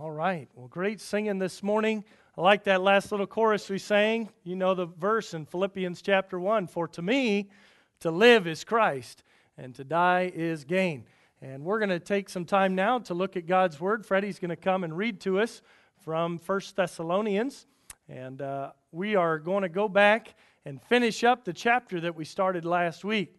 All right. Well, great singing this morning. I like that last little chorus we sang. You know the verse in Philippians chapter 1 For to me, to live is Christ, and to die is gain. And we're going to take some time now to look at God's Word. Freddie's going to come and read to us from 1 Thessalonians. And uh, we are going to go back and finish up the chapter that we started last week.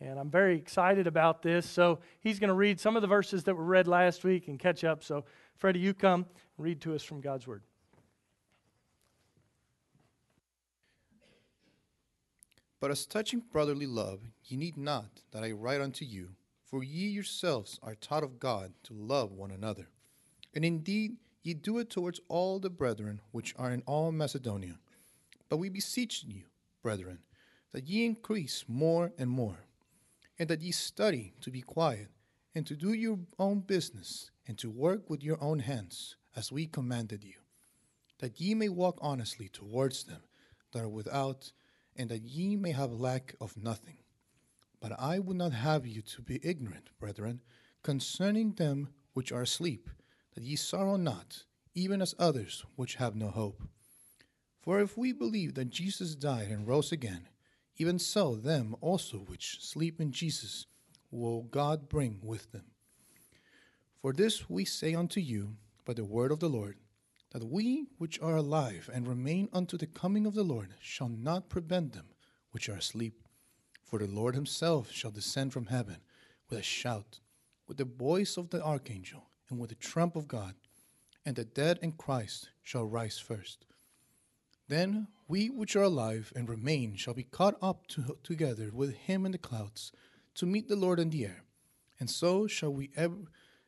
And I'm very excited about this. So he's going to read some of the verses that were read last week and catch up. So, Freddie, you come read to us from God's Word. But as touching brotherly love, ye need not that I write unto you, for ye yourselves are taught of God to love one another. And indeed, ye do it towards all the brethren which are in all Macedonia. But we beseech you, brethren, that ye increase more and more, and that ye study to be quiet, and to do your own business, and to work with your own hands, as we commanded you, that ye may walk honestly towards them that are without and that ye may have lack of nothing. But I would not have you to be ignorant, brethren, concerning them which are asleep, that ye sorrow not, even as others which have no hope. For if we believe that Jesus died and rose again, even so them also which sleep in Jesus will God bring with them. For this we say unto you by the word of the Lord that we which are alive and remain unto the coming of the Lord shall not prevent them which are asleep. For the Lord himself shall descend from heaven with a shout, with the voice of the archangel, and with the trump of God, and the dead in Christ shall rise first. Then we which are alive and remain shall be caught up to, together with him in the clouds to meet the Lord in the air, and so shall we ever,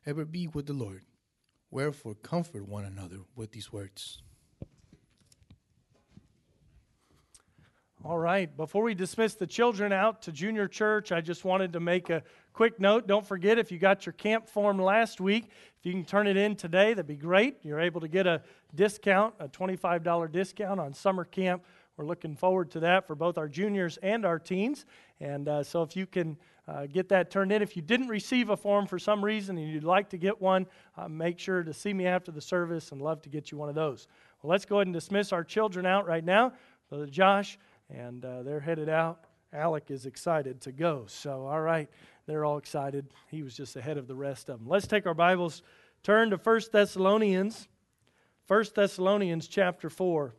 ever be with the Lord. Wherefore, comfort one another with these words. All right. Before we dismiss the children out to junior church, I just wanted to make a quick note. Don't forget if you got your camp form last week, if you can turn it in today, that'd be great. You're able to get a discount, a $25 discount on summer camp. We're looking forward to that for both our juniors and our teens. And uh, so if you can uh, get that turned in. If you didn't receive a form for some reason and you'd like to get one, uh, make sure to see me after the service and love to get you one of those. Well, let's go ahead and dismiss our children out right now. Brother Josh, and uh, they're headed out. Alec is excited to go. So, all right, they're all excited. He was just ahead of the rest of them. Let's take our Bibles, turn to 1 Thessalonians, 1 Thessalonians chapter 4.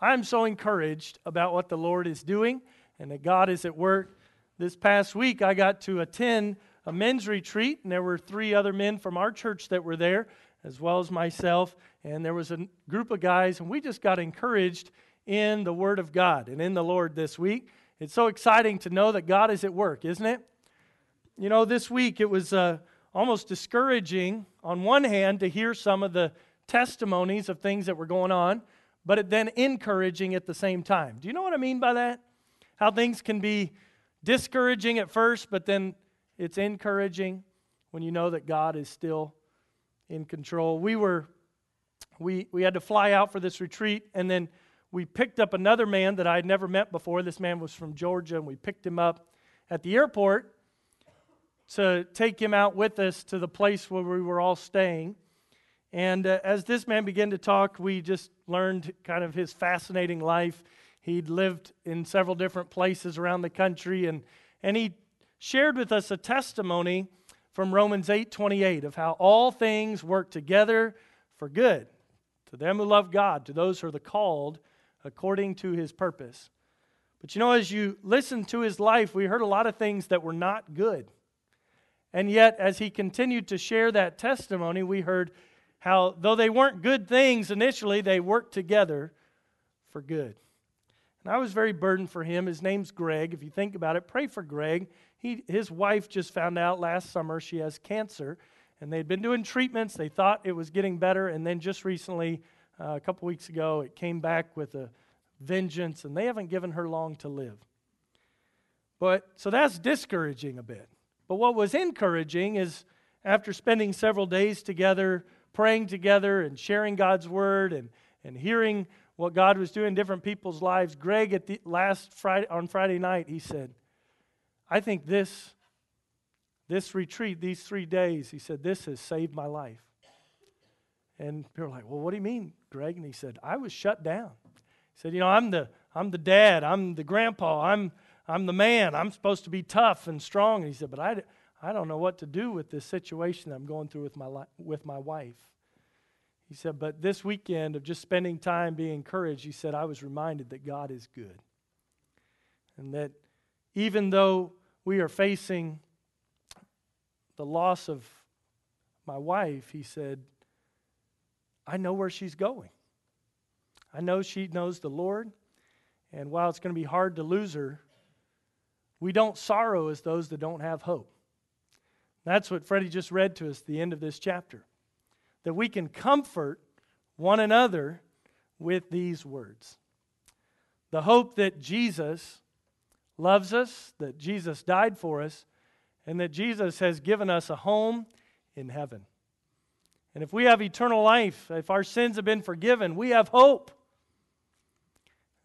I'm so encouraged about what the Lord is doing and that God is at work this past week, I got to attend a men's retreat, and there were three other men from our church that were there, as well as myself. And there was a group of guys, and we just got encouraged in the Word of God and in the Lord this week. It's so exciting to know that God is at work, isn't it? You know, this week it was uh, almost discouraging, on one hand, to hear some of the testimonies of things that were going on, but then encouraging at the same time. Do you know what I mean by that? How things can be discouraging at first, but then it's encouraging when you know that God is still in control. We were we we had to fly out for this retreat and then we picked up another man that I had never met before. This man was from Georgia and we picked him up at the airport to take him out with us to the place where we were all staying. And uh, as this man began to talk, we just learned kind of his fascinating life He'd lived in several different places around the country, and, and he shared with us a testimony from Romans 8 28 of how all things work together for good to them who love God, to those who are the called according to his purpose. But you know, as you listened to his life, we heard a lot of things that were not good. And yet, as he continued to share that testimony, we heard how, though they weren't good things initially, they worked together for good. And I was very burdened for him. His name's Greg. If you think about it, pray for Greg. He, his wife just found out last summer she has cancer, and they'd been doing treatments. They thought it was getting better, and then just recently, uh, a couple weeks ago, it came back with a vengeance, and they haven't given her long to live. But so that's discouraging a bit. But what was encouraging is after spending several days together, praying together, and sharing God's word, and, and hearing what God was doing in different people's lives. Greg, at the last Friday on Friday night, he said, "I think this, this retreat, these three days, he said, this has saved my life." And people were like, Well, what do you mean, Greg? And he said, I was shut down. He said, You know, I'm the, I'm the dad, I'm the grandpa, I'm, I'm the man, I'm supposed to be tough and strong. And he said, But I, I don't know what to do with this situation I'm going through with my, li- with my wife. He said, But this weekend of just spending time being encouraged, he said, I was reminded that God is good. And that even though we are facing the loss of my wife, he said, I know where she's going. I know she knows the Lord. And while it's going to be hard to lose her, we don't sorrow as those that don't have hope. That's what Freddie just read to us at the end of this chapter. That we can comfort one another with these words. The hope that Jesus loves us, that Jesus died for us, and that Jesus has given us a home in heaven. And if we have eternal life, if our sins have been forgiven, we have hope.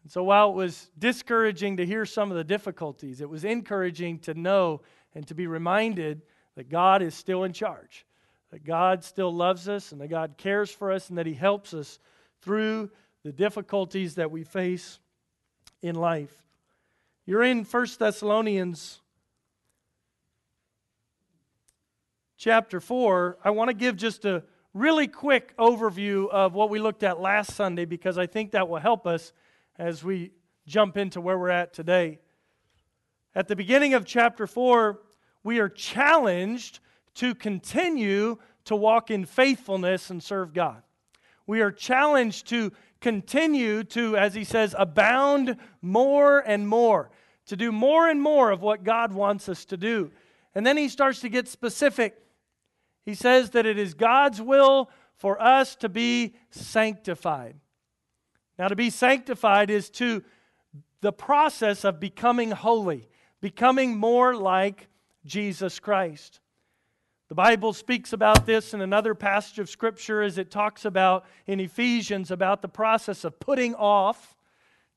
And so while it was discouraging to hear some of the difficulties, it was encouraging to know and to be reminded that God is still in charge, that God still loves us, and that God cares for us, and that He helps us through the difficulties that we face in life. You're in 1 Thessalonians chapter 4. I want to give just a really quick overview of what we looked at last Sunday because I think that will help us as we jump into where we're at today. At the beginning of chapter 4, we are challenged to continue to walk in faithfulness and serve God. We are challenged to continue to, as he says, abound more and more, to do more and more of what God wants us to do. And then he starts to get specific. He says that it is God's will for us to be sanctified. Now, to be sanctified is to the process of becoming holy, becoming more like Jesus Christ. The Bible speaks about this in another passage of Scripture as it talks about in Ephesians about the process of putting off,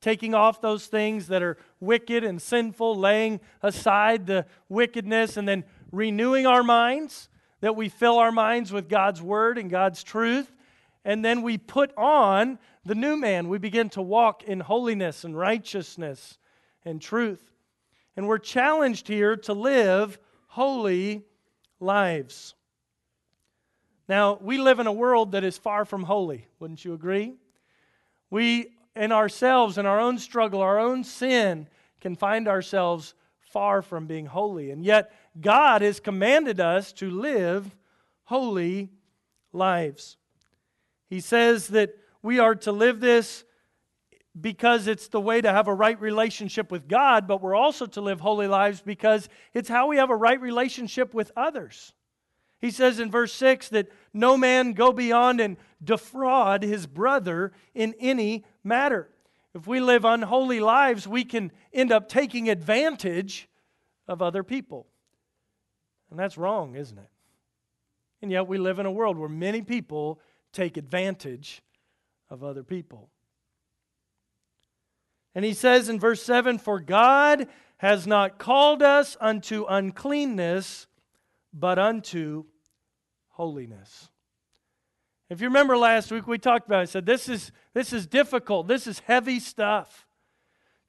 taking off those things that are wicked and sinful, laying aside the wickedness, and then renewing our minds, that we fill our minds with God's Word and God's truth. And then we put on the new man. We begin to walk in holiness and righteousness and truth. And we're challenged here to live holy lives. Now, we live in a world that is far from holy, wouldn't you agree? We, in ourselves, in our own struggle, our own sin, can find ourselves far from being holy. And yet, God has commanded us to live holy lives. He says that we are to live this because it's the way to have a right relationship with God, but we're also to live holy lives because it's how we have a right relationship with others. He says in verse 6 that no man go beyond and defraud his brother in any matter. If we live unholy lives, we can end up taking advantage of other people. And that's wrong, isn't it? And yet we live in a world where many people take advantage of other people. And he says in verse 7 For God has not called us unto uncleanness, but unto holiness. If you remember last week, we talked about it. I said, this is, this is difficult. This is heavy stuff.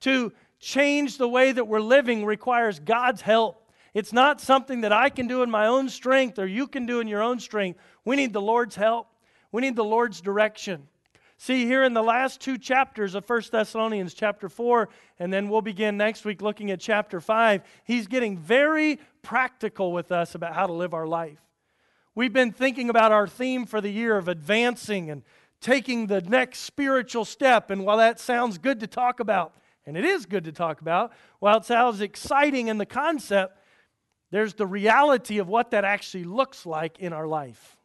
To change the way that we're living requires God's help. It's not something that I can do in my own strength or you can do in your own strength. We need the Lord's help, we need the Lord's direction. See, here in the last two chapters of 1 Thessalonians, chapter 4, and then we'll begin next week looking at chapter 5, he's getting very practical with us about how to live our life. We've been thinking about our theme for the year of advancing and taking the next spiritual step. And while that sounds good to talk about, and it is good to talk about, while it sounds exciting in the concept, there's the reality of what that actually looks like in our life.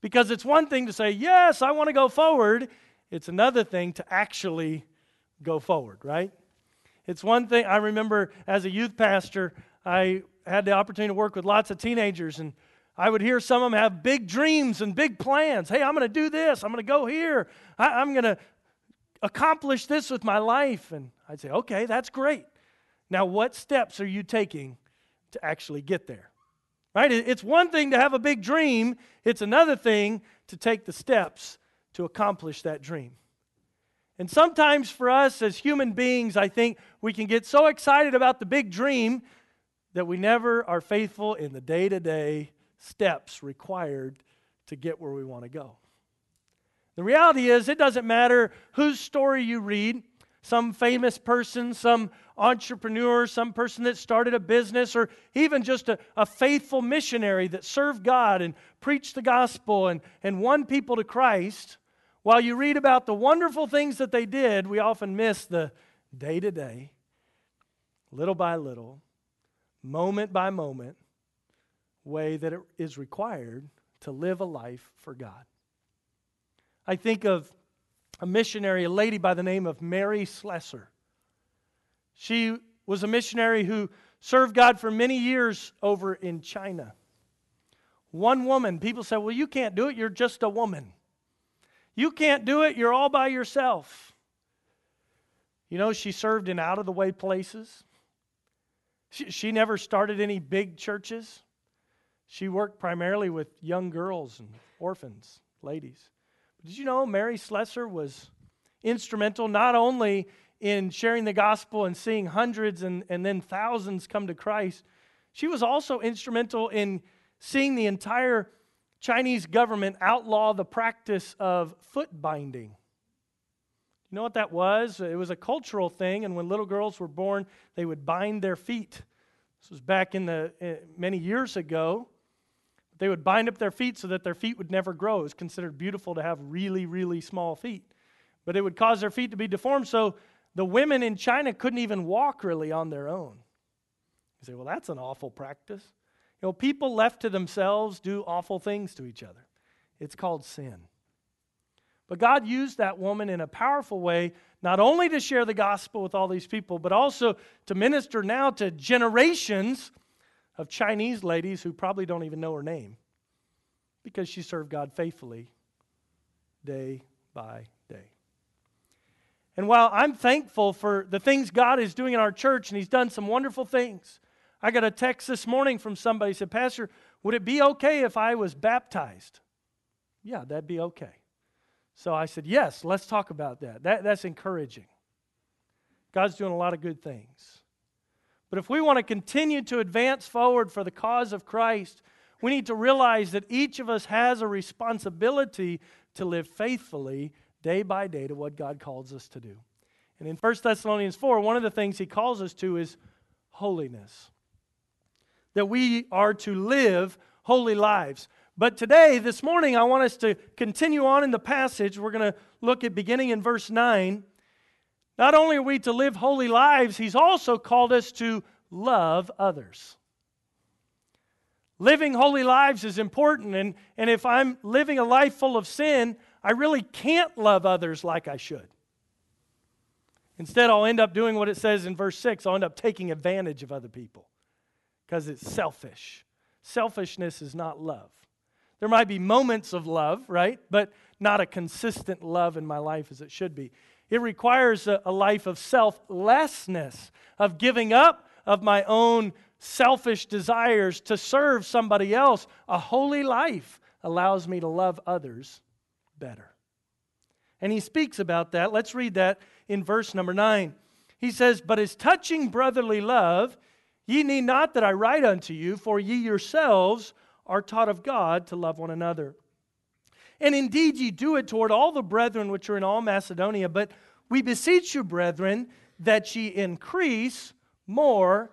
Because it's one thing to say, yes, I want to go forward. It's another thing to actually go forward, right? It's one thing, I remember as a youth pastor, I had the opportunity to work with lots of teenagers, and I would hear some of them have big dreams and big plans. Hey, I'm going to do this, I'm going to go here, I, am going to accomplish this with my life. And I'd say, okay, that's great. Now, what steps are you taking to actually get there? Right? It's one thing to have a big dream, it's another thing to take the steps to accomplish that dream. And sometimes for us as human beings, I think we can get so excited about the big dream that we never are faithful in the day to day steps required to get where we want to go. The reality is, it doesn't matter whose story you read, some famous person, some entrepreneur, some person that started a business, or even just a, a faithful missionary that served God and preached the gospel and, and won people to Christ. While you read about the wonderful things that they did, we often miss the day to day, little by little, moment by moment way that it is required to live a life for God. I think of a missionary, a lady by the name of Mary Slessor. She was a missionary who served God for many years over in China. One woman, people said, Well, you can't do it, you're just a woman. You can't do it, you're all by yourself. You know, she served in out of the way places. She, she never started any big churches. She worked primarily with young girls and orphans, ladies. But did you know Mary Slessor was instrumental not only in sharing the gospel and seeing hundreds and, and then thousands come to Christ, she was also instrumental in seeing the entire Chinese government outlaw the practice of foot binding. You know what that was? It was a cultural thing, and when little girls were born, they would bind their feet. This was back in the uh, many years ago. They would bind up their feet so that their feet would never grow. It was considered beautiful to have really, really small feet. But it would cause their feet to be deformed, so the women in China couldn't even walk really on their own. You say, well, that's an awful practice. You know, people left to themselves do awful things to each other. It's called sin. But God used that woman in a powerful way, not only to share the gospel with all these people, but also to minister now to generations of Chinese ladies who probably don't even know her name because she served God faithfully day by day. And while I'm thankful for the things God is doing in our church, and He's done some wonderful things, I got a text this morning from somebody said, Pastor, would it be okay if I was baptized? Yeah, that'd be okay. So I said, Yes, let's talk about that. that that's encouraging. God's doing a lot of good things. But if we want to continue to advance forward for the cause of Christ, we need to realize that each of us has a responsibility to live faithfully day by day to what God calls us to do. And in 1 Thessalonians 4, one of the things he calls us to is holiness. That we are to live holy lives. But today, this morning, I want us to continue on in the passage. We're going to look at beginning in verse 9 not only are we to live holy lives, He's also called us to love others. Living holy lives is important, and, and if I'm living a life full of sin, I really can't love others like I should. Instead, I'll end up doing what it says in verse 6 I'll end up taking advantage of other people because it's selfish. Selfishness is not love. There might be moments of love, right? But not a consistent love in my life as it should be. It requires a, a life of selflessness, of giving up of my own selfish desires to serve somebody else. A holy life allows me to love others better. And he speaks about that. Let's read that in verse number 9. He says, But as touching brotherly love, ye need not that I write unto you, for ye yourselves are taught of God to love one another. And indeed, ye do it toward all the brethren which are in all Macedonia. But we beseech you, brethren, that ye increase more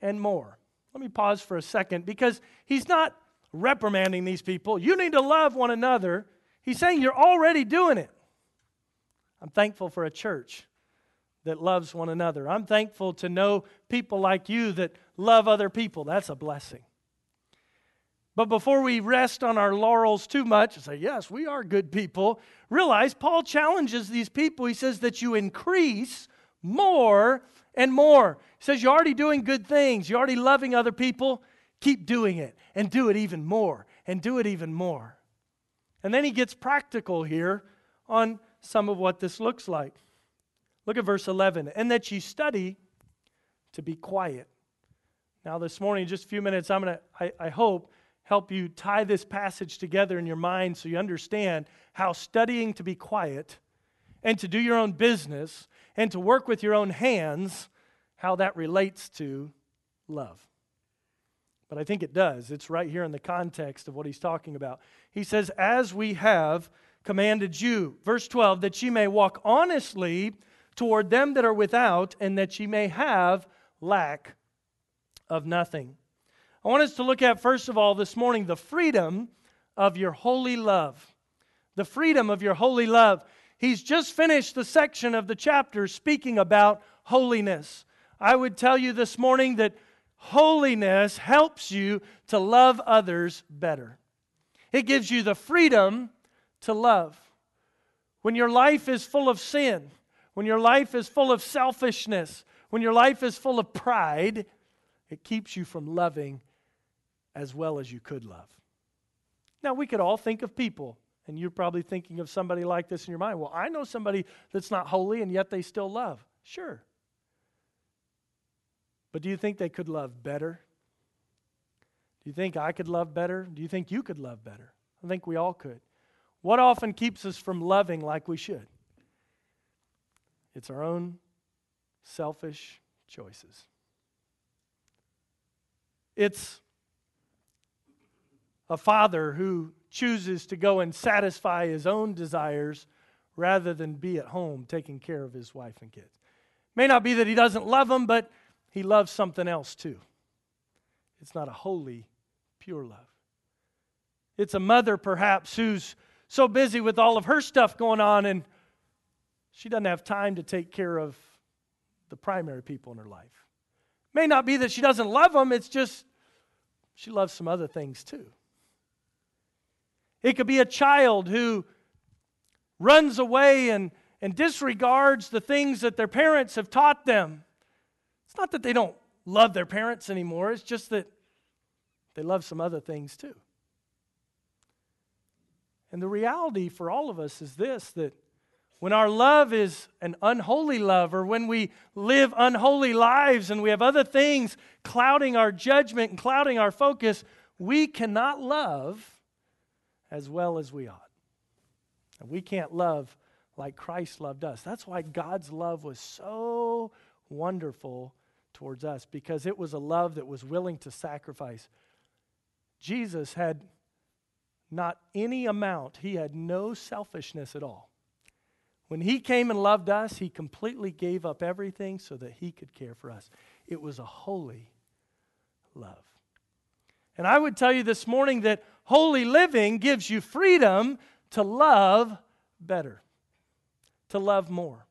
and more. Let me pause for a second because he's not reprimanding these people. You need to love one another. He's saying you're already doing it. I'm thankful for a church that loves one another. I'm thankful to know people like you that love other people. That's a blessing. But before we rest on our laurels too much and say, yes, we are good people, realize Paul challenges these people. He says that you increase more and more. He says you're already doing good things, you're already loving other people. Keep doing it and do it even more and do it even more. And then he gets practical here on some of what this looks like. Look at verse 11. And that ye study to be quiet. Now, this morning, just a few minutes, I'm going to, I hope, help you tie this passage together in your mind so you understand how studying to be quiet and to do your own business and to work with your own hands, how that relates to love. But I think it does. It's right here in the context of what he's talking about. He says, As we have commanded you, verse 12, that ye may walk honestly toward them that are without, and that ye may have lack of nothing. I want us to look at, first of all, this morning, the freedom of your holy love. The freedom of your holy love. He's just finished the section of the chapter speaking about holiness. I would tell you this morning that holiness helps you to love others better. It gives you the freedom to love. When your life is full of sin, when your life is full of selfishness, when your life is full of pride, it keeps you from loving as well as you could love. Now, we could all think of people, and you're probably thinking of somebody like this in your mind. Well, I know somebody that's not holy and yet they still love. Sure. But do you think they could love better? Do you think I could love better? Do you think you could love better? I think we all could. What often keeps us from loving like we should? It's our own selfish choices. It's a father who chooses to go and satisfy his own desires rather than be at home taking care of his wife and kids. May not be that he doesn't love them, but he loves something else too. It's not a holy, pure love. It's a mother, perhaps, who's so busy with all of her stuff going on and she doesn't have time to take care of the primary people in her life. May not be that she doesn't love them, it's just she loves some other things too. It could be a child who runs away and, and disregards the things that their parents have taught them. It's not that they don't love their parents anymore, it's just that they love some other things too. And the reality for all of us is this that when our love is an unholy love, or when we live unholy lives and we have other things clouding our judgment and clouding our focus, we cannot love as well as we ought. And we can't love like Christ loved us. That's why God's love was so wonderful towards us, because it was a love that was willing to sacrifice. Jesus had not any amount, he had no selfishness at all. When he came and loved us, he completely gave up everything so that he could care for us. It was a holy love. And I would tell you this morning that holy living gives you freedom to love better, to love more.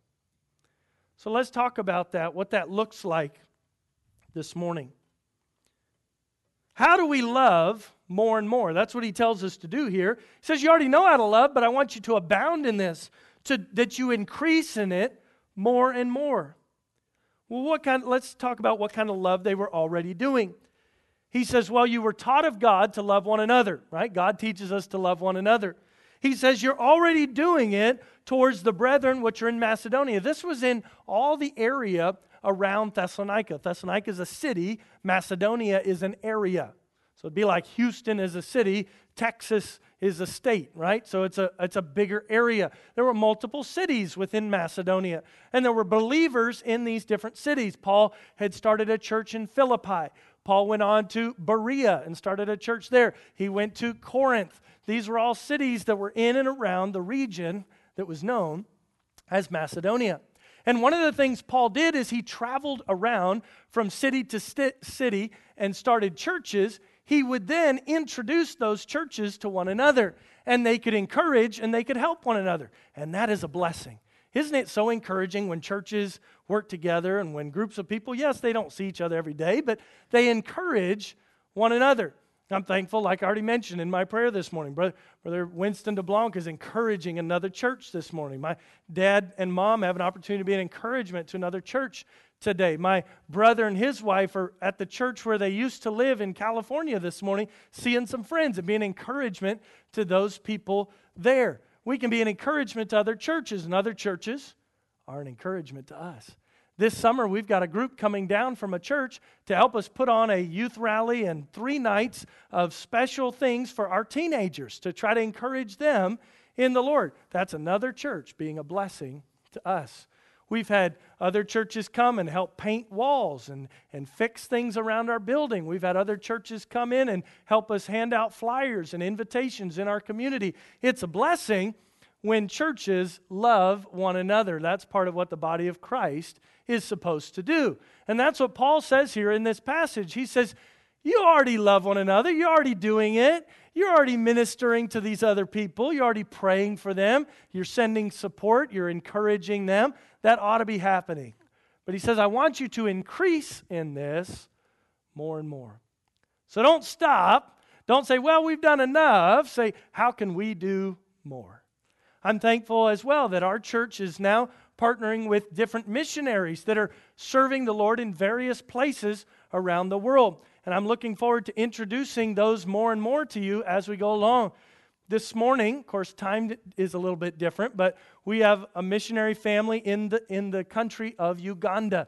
So let's talk about that, what that looks like this morning. How do we love more and more? That's what he tells us to do here. He says, You already know how to love, but I want you to abound in this to, that you increase in it more and more. Well, what kind, let's talk about what kind of love they were already doing. He says, Well, you were taught of God to love one another, right? God teaches us to love one another. He says, You're already doing it towards the brethren which are in Macedonia. This was in all the area around Thessalonica. Thessalonica is a city, Macedonia is an area. So it'd be like Houston is a city, Texas is a state, right? So it's a, it's a bigger area. There were multiple cities within Macedonia, and there were believers in these different cities. Paul had started a church in Philippi. Paul went on to Berea and started a church there. He went to Corinth. These were all cities that were in and around the region that was known as Macedonia. And one of the things Paul did is he traveled around from city to city and started churches he would then introduce those churches to one another and they could encourage and they could help one another. And that is a blessing. Isn't it so encouraging when churches work together and when groups of people, yes, they don't see each other every day, but they encourage one another. I'm thankful, like I already mentioned in my prayer this morning. Brother, Brother Winston DeBlanc is encouraging another church this morning. My dad and mom have an opportunity to be an encouragement to another church today. My brother and his wife are at the church where they used to live in California this morning, seeing some friends and being encouragement to those people there. We can be an encouragement to other churches, and other churches are an encouragement to us. This summer, we've got a group coming down from a church to help us put on a youth rally and three nights of special things for our teenagers to try to encourage them in the Lord. That's another church being a blessing to us. We've had other churches come and help paint walls and, and fix things around our building. We've had other churches come in and help us hand out flyers and invitations in our community. It's a blessing when churches love one another. That's part of what the body of Christ is supposed to do. And that's what Paul says here in this passage. He says, You already love one another, you're already doing it. You're already ministering to these other people. You're already praying for them. You're sending support. You're encouraging them. That ought to be happening. But he says, I want you to increase in this more and more. So don't stop. Don't say, well, we've done enough. Say, how can we do more? I'm thankful as well that our church is now partnering with different missionaries that are serving the Lord in various places around the world. And I'm looking forward to introducing those more and more to you as we go along. This morning, of course, time is a little bit different, but we have a missionary family in the, in the country of Uganda.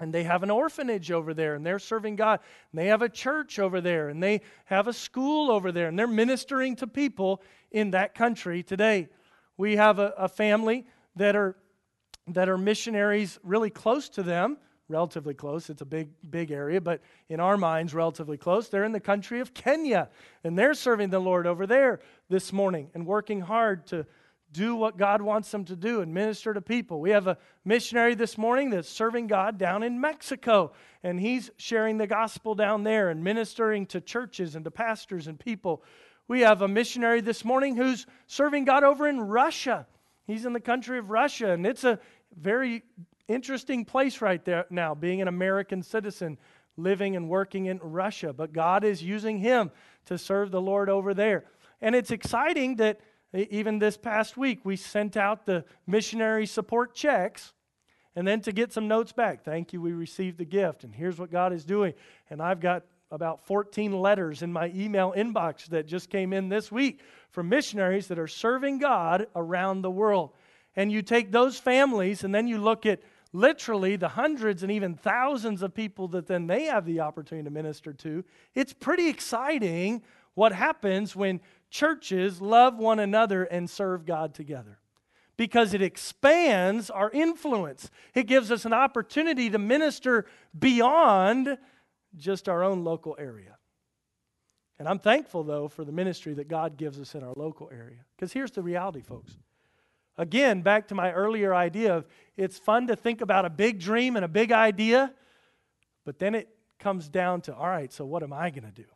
And they have an orphanage over there, and they're serving God. And they have a church over there, and they have a school over there, and they're ministering to people in that country today. We have a, a family that are, that are missionaries really close to them relatively close. It's a big, big area, but in our minds, relatively close. They're in the country of Kenya, and they're serving the Lord over there this morning and working hard to do what God wants them to do and minister to people. We have a missionary this morning that's serving God down in Mexico, and he's sharing the gospel down there and ministering to churches and to pastors and people. We have a missionary this morning who's serving God over in Russia. He's in the country of Russia, and it's a very interesting place right there now, being an American citizen, living and working in Russia. But God is using him to serve the Lord over there. And it's exciting that even this past week we sent out the missionary support checks and then to get some notes back. Thank you, we received the gift, and here's what God is doing. And I've got about 14 letters in my email inbox that just came in this week from missionaries that are serving God around the world. And you take those families and then you look at literally the hundreds and even thousands of people that then they have the opportunity to minister to. It's pretty exciting what happens when churches love one another and serve God together because it expands our influence. It gives us an opportunity to minister beyond just our own local area. And I'm thankful, though, for the ministry that God gives us in our local area. Because here's the reality, folks Again, back to my earlier idea of it's fun to think about a big dream and a big idea, but then it comes down to all right, so what am I going to do?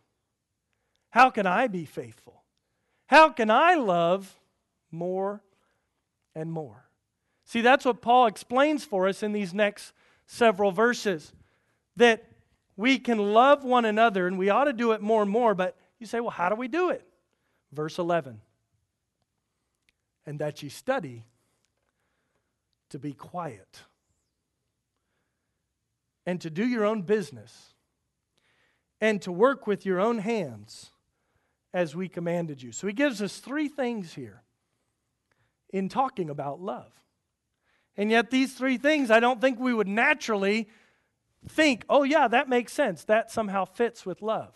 How can I be faithful? How can I love more and more? See, that's what Paul explains for us in these next several verses that we can love one another and we ought to do it more and more, but you say, well, how do we do it? Verse 11 and that you study to be quiet and to do your own business and to work with your own hands as we commanded you. So he gives us three things here in talking about love. And yet, these three things, I don't think we would naturally think, oh, yeah, that makes sense. That somehow fits with love.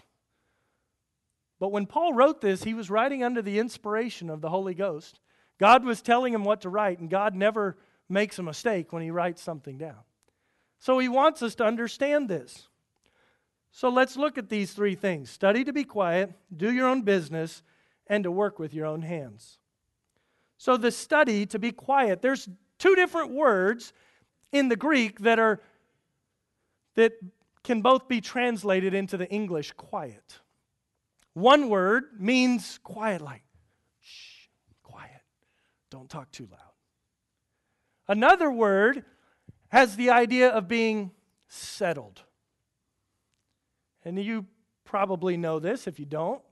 But when Paul wrote this, he was writing under the inspiration of the Holy Ghost. God was telling him what to write, and God never makes a mistake when he writes something down. So he wants us to understand this. So let's look at these three things study to be quiet, do your own business, and to work with your own hands. So the study to be quiet, there's two different words in the Greek that are that can both be translated into the English quiet. One word means quiet like don't talk too loud. Another word has the idea of being settled. And you probably know this. If you don't,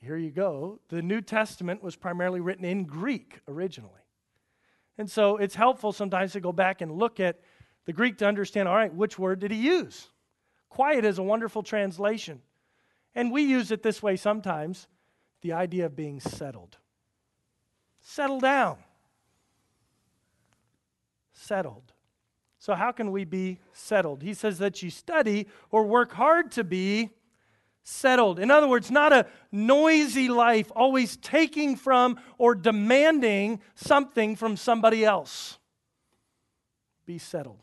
here you go. The New Testament was primarily written in Greek originally. And so it's helpful sometimes to go back and look at the Greek to understand all right, which word did he use? Quiet is a wonderful translation. And we use it this way sometimes the idea of being settled. Settle down. Settled. So, how can we be settled? He says that you study or work hard to be settled. In other words, not a noisy life, always taking from or demanding something from somebody else. Be settled.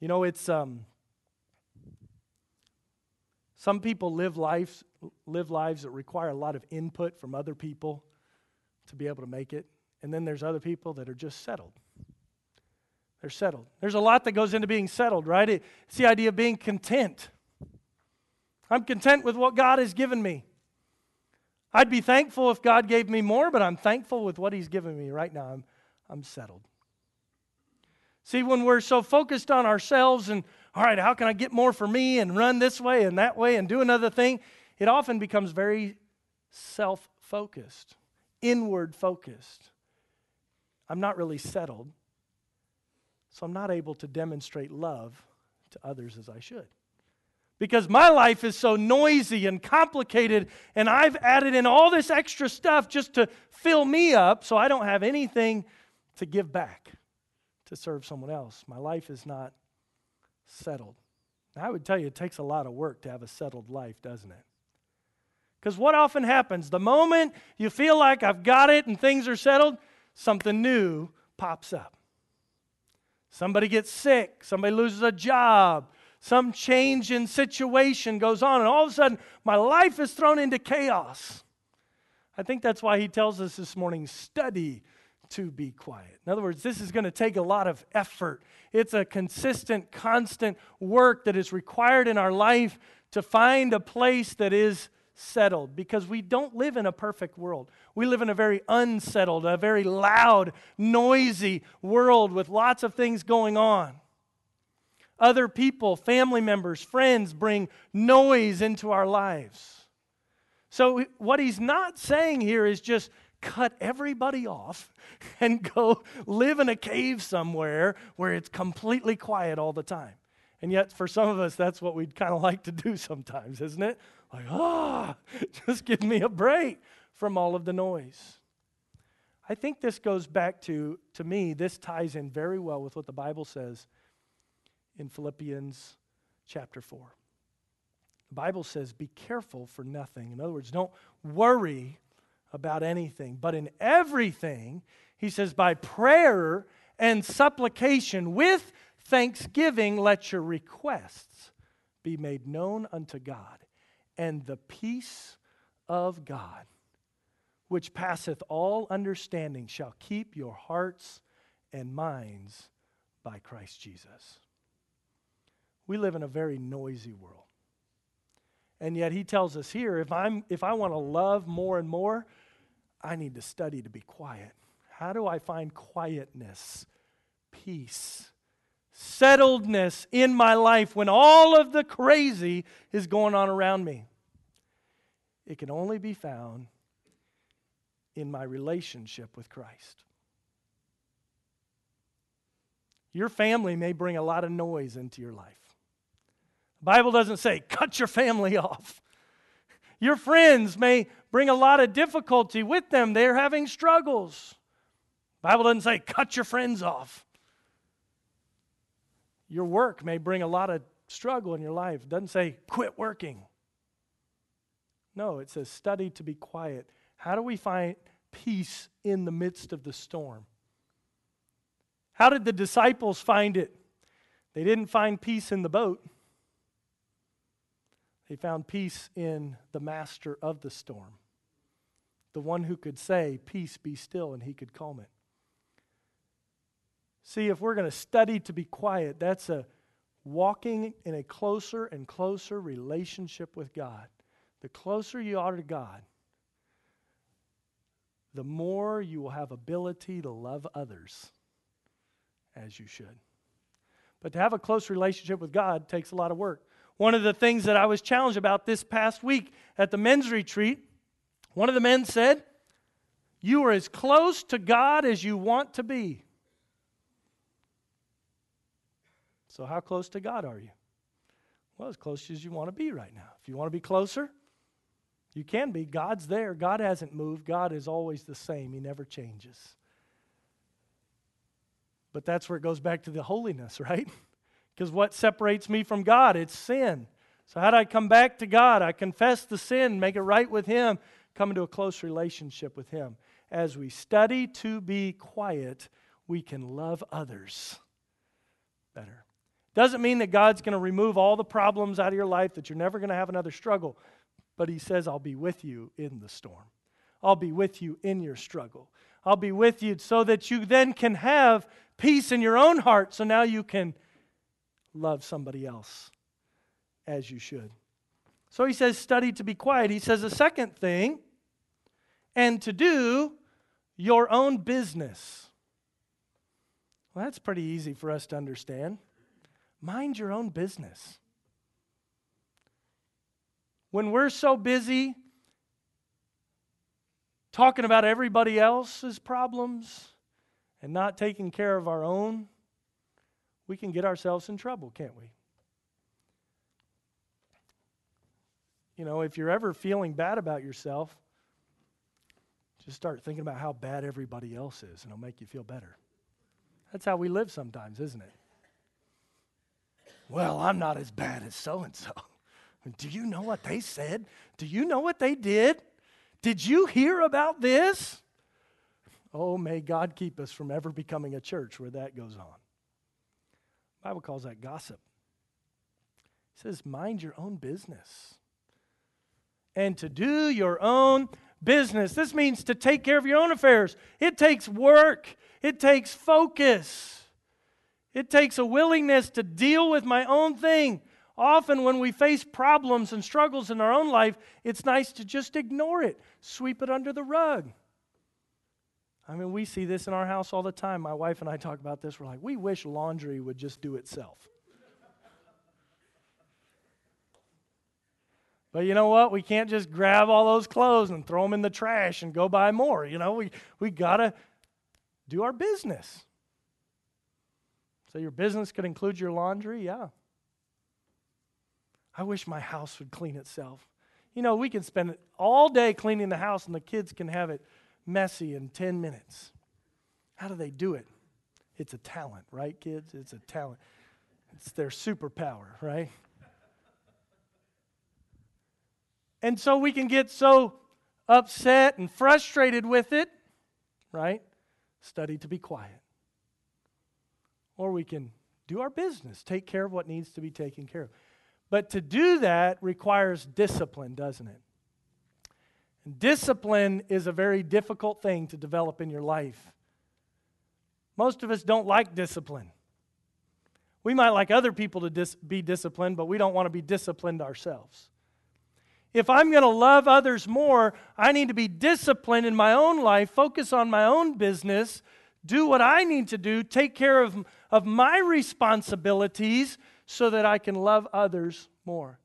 You know, it's um, some people live lives live lives that require a lot of input from other people to be able to make it, and then there's other people that are just settled. They're settled. There's a lot that goes into being settled, right? It's the idea of being content. I'm content with what God has given me. I'd be thankful if God gave me more, but I'm thankful with what He's given me right now. I'm, I'm settled. See, when we're so focused on ourselves and, all right, how can I get more for me and run this way and that way and do another thing, it often becomes very self focused, inward focused. I'm not really settled, so I'm not able to demonstrate love to others as I should because my life is so noisy and complicated, and I've added in all this extra stuff just to fill me up so I don't have anything to give back to serve someone else. My life is not settled. I would tell you it takes a lot of work to have a settled life, doesn't it? Because what often happens, the moment you feel like I've got it and things are settled, something new pops up. Somebody gets sick, somebody loses a job, some change in situation goes on, and all of a sudden, my life is thrown into chaos. I think that's why he tells us this morning study to be quiet. In other words, this is going to take a lot of effort. It's a consistent, constant work that is required in our life to find a place that is settled because we don't live in a perfect world. We live in a very unsettled, a very loud, noisy world with lots of things going on. Other people, family members, friends bring noise into our lives. So, what he's not saying here is just cut everybody off and go live in a cave somewhere where it's completely quiet all the time. And yet, for some of us, that's what we'd kind of like to do sometimes, isn't it? Like, ah, just give me a break from all of the noise. I think this goes back to, to me, this ties in very well with what the Bible says in Philippians chapter 4. The Bible says, Be careful for nothing. In other words, don't worry about anything, but in everything, he says, by prayer and supplication with thanksgiving, let your requests be made known unto God. And the peace of God, which passeth all understanding, shall keep your hearts and minds by Christ Jesus. We live in a very noisy world. And yet he tells us here if, I'm, if I want to love more and more, I need to study to be quiet. How do I find quietness, peace, settledness in my life when all of the crazy is going on around me? It can only be found in my relationship with Christ. Your family may bring a lot of noise into your life. Bible doesn't say cut your family off. Your friends may bring a lot of difficulty with them. They're having struggles. Bible doesn't say cut your friends off. Your work may bring a lot of struggle in your life. It doesn't say quit working. No, it says study to be quiet. How do we find peace in the midst of the storm? How did the disciples find it? They didn't find peace in the boat. They found peace in the master of the storm, the one who could say, Peace be still, and he could calm it. See, if we're going to study to be quiet, that's a walking in a closer and closer relationship with God. The closer you are to God, the more you will have ability to love others as you should. But to have a close relationship with God takes a lot of work. One of the things that I was challenged about this past week at the men's retreat, one of the men said, You are as close to God as you want to be. So, how close to God are you? Well, as close as you want to be right now. If you want to be closer, you can be. God's there. God hasn't moved. God is always the same, He never changes. But that's where it goes back to the holiness, right? Because what separates me from God? It's sin. So, how do I come back to God? I confess the sin, make it right with Him, come into a close relationship with Him. As we study to be quiet, we can love others better. Doesn't mean that God's going to remove all the problems out of your life, that you're never going to have another struggle. But He says, I'll be with you in the storm. I'll be with you in your struggle. I'll be with you so that you then can have peace in your own heart. So now you can love somebody else as you should. So he says, study to be quiet. He says, a second thing, and to do your own business. Well, that's pretty easy for us to understand. Mind your own business. When we're so busy talking about everybody else's problems and not taking care of our own, we can get ourselves in trouble, can't we? You know, if you're ever feeling bad about yourself, just start thinking about how bad everybody else is, and it'll make you feel better. That's how we live sometimes, isn't it? Well, I'm not as bad as so and so. Do you know what they said? Do you know what they did? Did you hear about this? Oh, may God keep us from ever becoming a church where that goes on. The Bible calls that gossip. It says, mind your own business. And to do your own business. This means to take care of your own affairs. It takes work, it takes focus, it takes a willingness to deal with my own thing. Often, when we face problems and struggles in our own life, it's nice to just ignore it, sweep it under the rug. I mean, we see this in our house all the time. My wife and I talk about this. We're like, we wish laundry would just do itself. But you know what? We can't just grab all those clothes and throw them in the trash and go buy more. You know, we, we got to do our business. So, your business could include your laundry? Yeah. I wish my house would clean itself. You know, we can spend all day cleaning the house and the kids can have it messy in 10 minutes. How do they do it? It's a talent, right, kids? It's a talent. It's their superpower, right? And so we can get so upset and frustrated with it, right? Study to be quiet. Or we can do our business, take care of what needs to be taken care of. But to do that requires discipline, doesn't it? And discipline is a very difficult thing to develop in your life. Most of us don't like discipline. We might like other people to dis- be disciplined, but we don't want to be disciplined ourselves. If I'm going to love others more, I need to be disciplined in my own life, focus on my own business, do what I need to do, take care of, of my responsibilities so that I can love others more.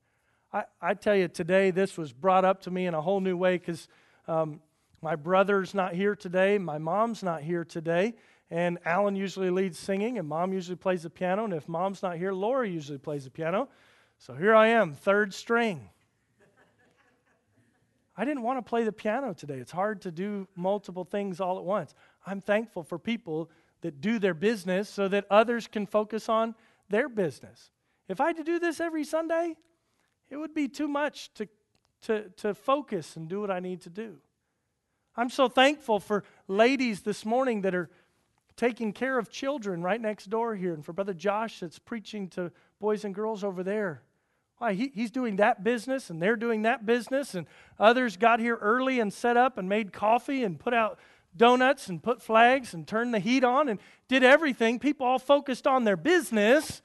I, I tell you, today this was brought up to me in a whole new way because um, my brother's not here today, my mom's not here today, and Alan usually leads singing, and mom usually plays the piano, and if mom's not here, Laura usually plays the piano. So here I am, third string. I didn't want to play the piano today. It's hard to do multiple things all at once. I'm thankful for people that do their business so that others can focus on their business. If I had to do this every Sunday, it would be too much to, to, to focus and do what I need to do. I'm so thankful for ladies this morning that are taking care of children right next door here, and for Brother Josh that's preaching to boys and girls over there. Why, he, he's doing that business, and they're doing that business, and others got here early and set up and made coffee and put out donuts and put flags and turned the heat on and did everything. People all focused on their business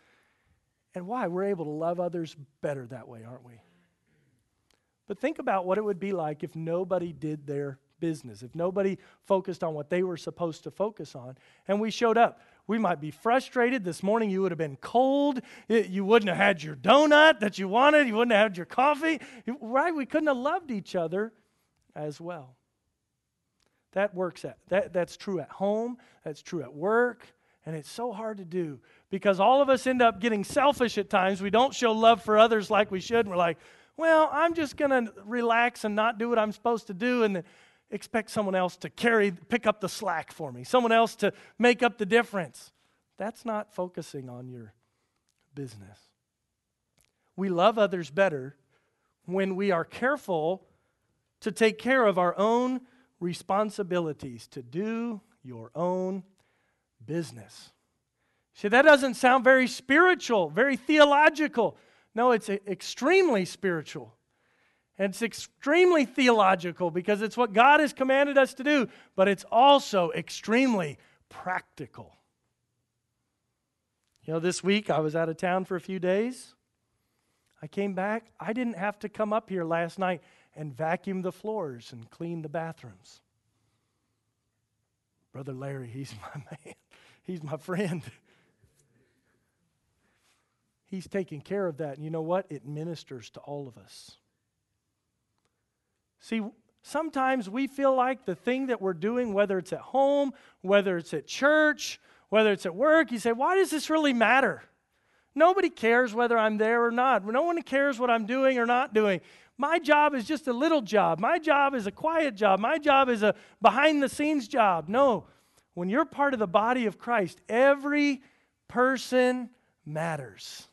and why? We're able to love others better that way, aren't we? But think about what it would be like if nobody did their business, if nobody focused on what they were supposed to focus on, and we showed up. We might be frustrated. This morning you would have been cold. You wouldn't have had your donut that you wanted. You wouldn't have had your coffee. Right? We couldn't have loved each other as well. That works at that, that's true at home, that's true at work, and it's so hard to do because all of us end up getting selfish at times. We don't show love for others like we should. And we're like, well, I'm just going to relax and not do what I'm supposed to do and expect someone else to carry, pick up the slack for me, someone else to make up the difference. That's not focusing on your business. We love others better when we are careful to take care of our own responsibilities, to do your own business. See, that doesn't sound very spiritual, very theological. No, it's extremely spiritual. And it's extremely theological because it's what God has commanded us to do, but it's also extremely practical. You know, this week I was out of town for a few days. I came back. I didn't have to come up here last night and vacuum the floors and clean the bathrooms. Brother Larry, he's my man. He's my friend. He's taking care of that. And you know what? It ministers to all of us. See, sometimes we feel like the thing that we're doing, whether it's at home, whether it's at church, whether it's at work, you say, why does this really matter? Nobody cares whether I'm there or not. No one cares what I'm doing or not doing. My job is just a little job. My job is a quiet job. My job is a behind the scenes job. No, when you're part of the body of Christ, every person matters.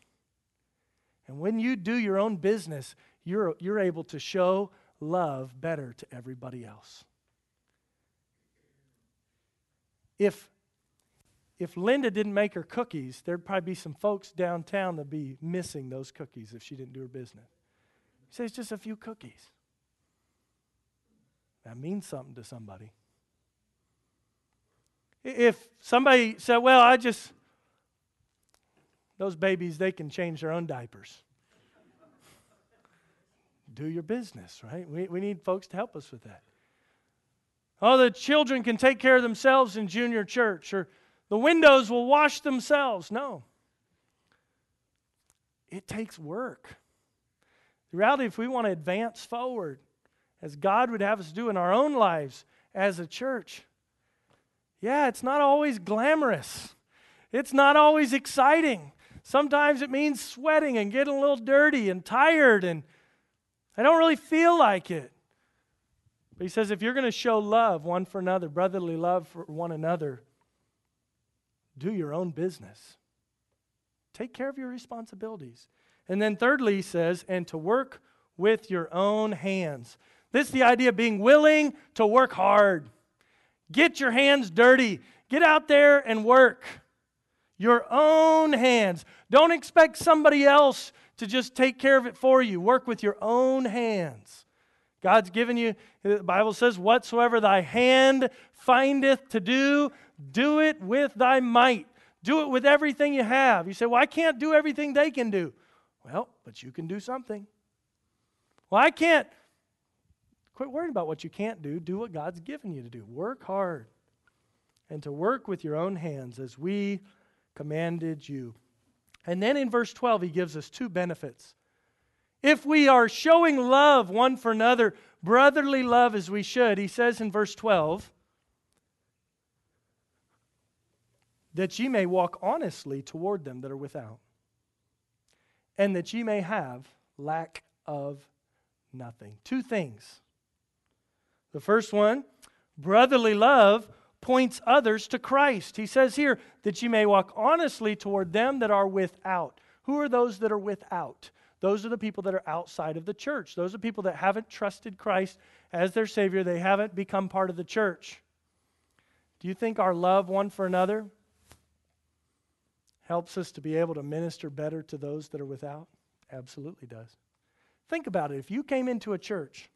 And when you do your own business, you're, you're able to show love better to everybody else. If, if Linda didn't make her cookies, there'd probably be some folks downtown that'd be missing those cookies if she didn't do her business. He says, just a few cookies. That means something to somebody. If somebody said, well, I just, those babies, they can change their own diapers. Do your business, right? We, we need folks to help us with that. Oh, the children can take care of themselves in junior church, or the windows will wash themselves. No. It takes work. The reality, if we want to advance forward, as God would have us do in our own lives as a church, yeah, it's not always glamorous. It's not always exciting. Sometimes it means sweating and getting a little dirty and tired, and I don't really feel like it. But he says if you're going to show love one for another, brotherly love for one another, do your own business. Take care of your responsibilities. And then, thirdly, he says, and to work with your own hands. This is the idea of being willing to work hard. Get your hands dirty. Get out there and work. Your own hands. Don't expect somebody else to just take care of it for you. Work with your own hands. God's given you, the Bible says, whatsoever thy hand findeth to do, do it with thy might. Do it with everything you have. You say, Well, I can't do everything they can do. Well, but you can do something. Well, I can't. Quit worrying about what you can't do. Do what God's given you to do. Work hard. And to work with your own hands as we commanded you. And then in verse 12, he gives us two benefits. If we are showing love one for another, brotherly love as we should, he says in verse 12, that ye may walk honestly toward them that are without, and that ye may have lack of nothing. Two things. The first one, brotherly love points others to Christ. He says here that ye may walk honestly toward them that are without. Who are those that are without? Those are the people that are outside of the church. Those are people that haven't trusted Christ as their Savior. They haven't become part of the church. Do you think our love one for another helps us to be able to minister better to those that are without? Absolutely does. Think about it. If you came into a church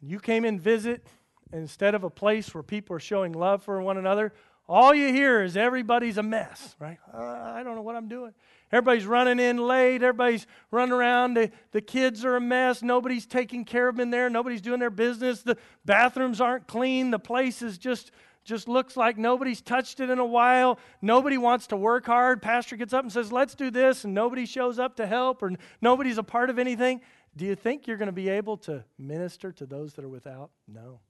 and you came in visit instead of a place where people are showing love for one another, all you hear is everybody's a mess, right? Uh, I don't know what I'm doing. Everybody's running in late. Everybody's running around. The, the kids are a mess. Nobody's taking care of them in there. Nobody's doing their business. The bathrooms aren't clean. The place is just just looks like nobody's touched it in a while. Nobody wants to work hard. Pastor gets up and says, "Let's do this," and nobody shows up to help, or nobody's a part of anything. Do you think you're going to be able to minister to those that are without? No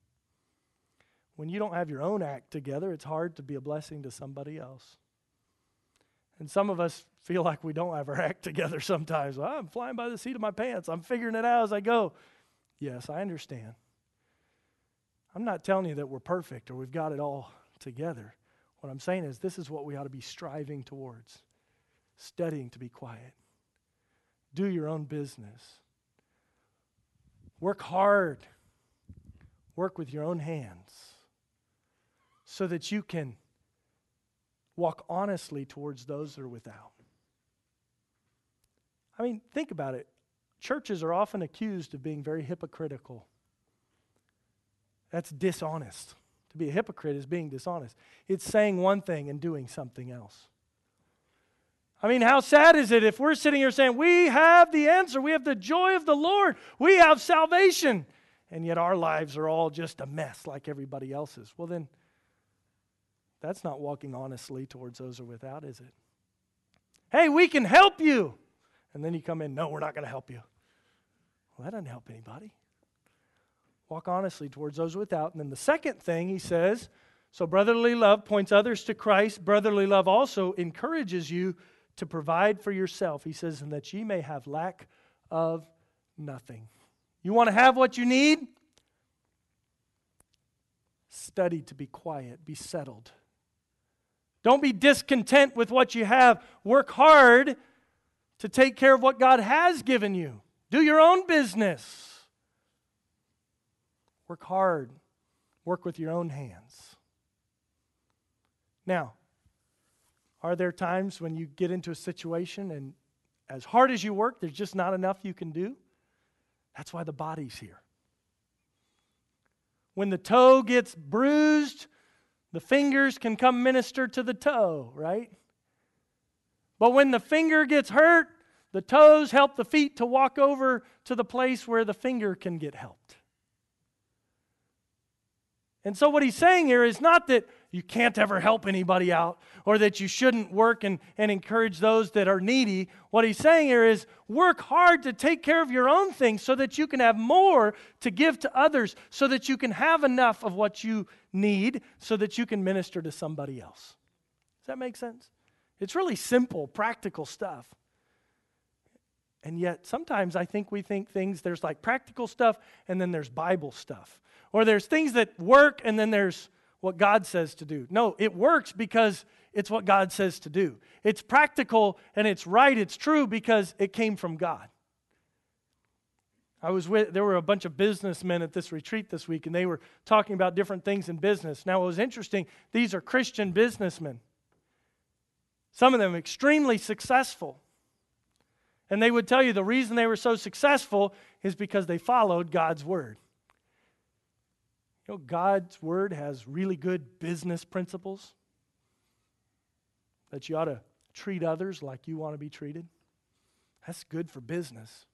when you don't have your own act together, it's hard to be a blessing to somebody else. And some of us feel like we don't have our act together sometimes. Well, I'm flying by the seat of my pants. I'm figuring it out as I go. Yes, I understand. I'm not telling you that we're perfect or we've got it all together. What I'm saying is, this is what we ought to be striving towards studying to be quiet. Do your own business. Work hard. Work with your own hands so that you can walk honestly towards those that are without. I mean, think about it. Churches are often accused of being very hypocritical. That's dishonest. To be a hypocrite is being dishonest. It's saying one thing and doing something else. I mean, how sad is it if we're sitting here saying, We have the answer, we have the joy of the Lord, we have salvation, and yet our lives are all just a mess like everybody else's? Well, then, that's not walking honestly towards those who are without, is it? Hey, we can help you. And then you come in, No, we're not going to help you. Well, that doesn't help anybody. Walk honestly towards those without. And then the second thing he says, so brotherly love points others to Christ. Brotherly love also encourages you to provide for yourself. He says, and that ye may have lack of nothing. You want to have what you need? Study to be quiet, be settled. Don't be discontent with what you have. Work hard to take care of what God has given you. Do your own business. Work hard. Work with your own hands. Now, are there times when you get into a situation and as hard as you work, there's just not enough you can do? That's why the body's here. When the toe gets bruised, the fingers can come minister to the toe, right? But when the finger gets hurt, the toes help the feet to walk over to the place where the finger can get helped. And so, what he's saying here is not that you can't ever help anybody out or that you shouldn't work and, and encourage those that are needy. What he's saying here is work hard to take care of your own things so that you can have more to give to others, so that you can have enough of what you need, so that you can minister to somebody else. Does that make sense? It's really simple, practical stuff. And yet, sometimes I think we think things, there's like practical stuff and then there's Bible stuff. Or there's things that work and then there's what God says to do. No, it works because it's what God says to do. It's practical and it's right, it's true because it came from God. I was with, there were a bunch of businessmen at this retreat this week, and they were talking about different things in business. Now, it was interesting, these are Christian businessmen, some of them extremely successful. And they would tell you the reason they were so successful is because they followed God's word. You know, God's word has really good business principles that you ought to treat others like you want to be treated. That's good for business.